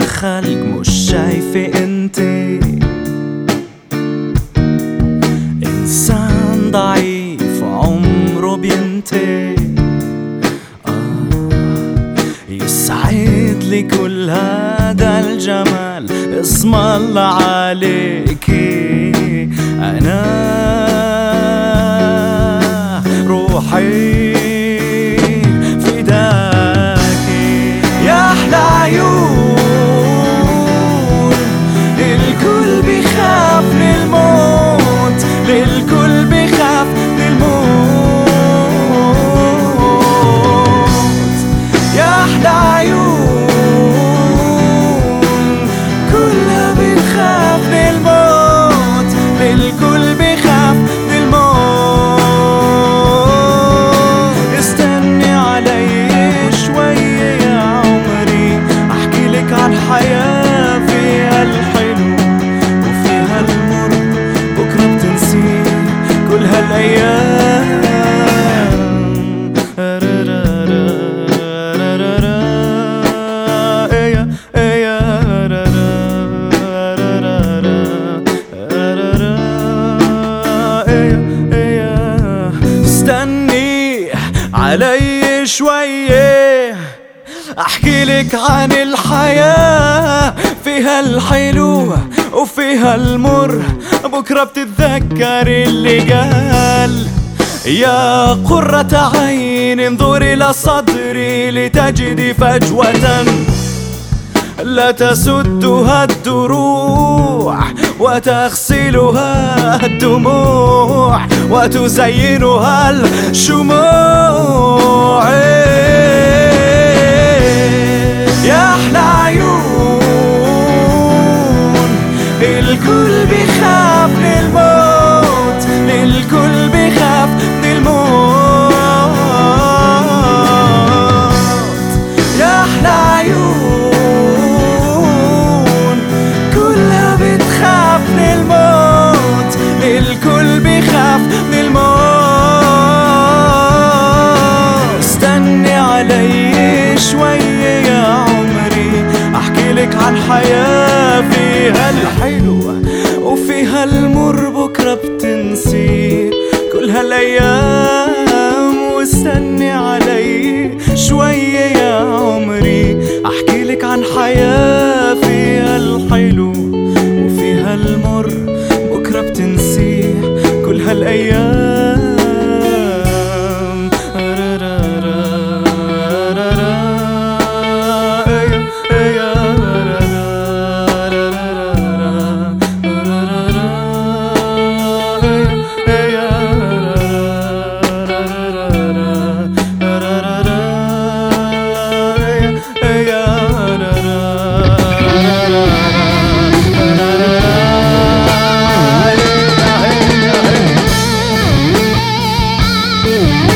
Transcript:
الخلق مش شايفة انتي إنسان ضعيف عمره بينتهي. آه يسعد لي كل هذا الجمال. اسم الله عليكي أنا روحي شوية. أحكي لك عن الحياة فيها الحلو وفيها المر. بكرة بتتذكر اللي قال يا قرة عين انظري إلى صدري لتجدي فجوة لا تسدها الدروع وتغسلها الدموع وتزينها الشموع. الكل بيخاف من الموت للكل بيخاف من الموت. يا أحلى عيون كلها بتخاف من الموت للكل بيخاف من الموت. استني علي شوية يا عمري أحكي لك عن حياة فيها الحلو وفيها المر بكرة بتنسي كل هالأيام. واستني علي شوية يا عمري أحكي لك عن حياة فيها الحلو وفيها المر بكرة بتنسي كل هالأيام. Yeah.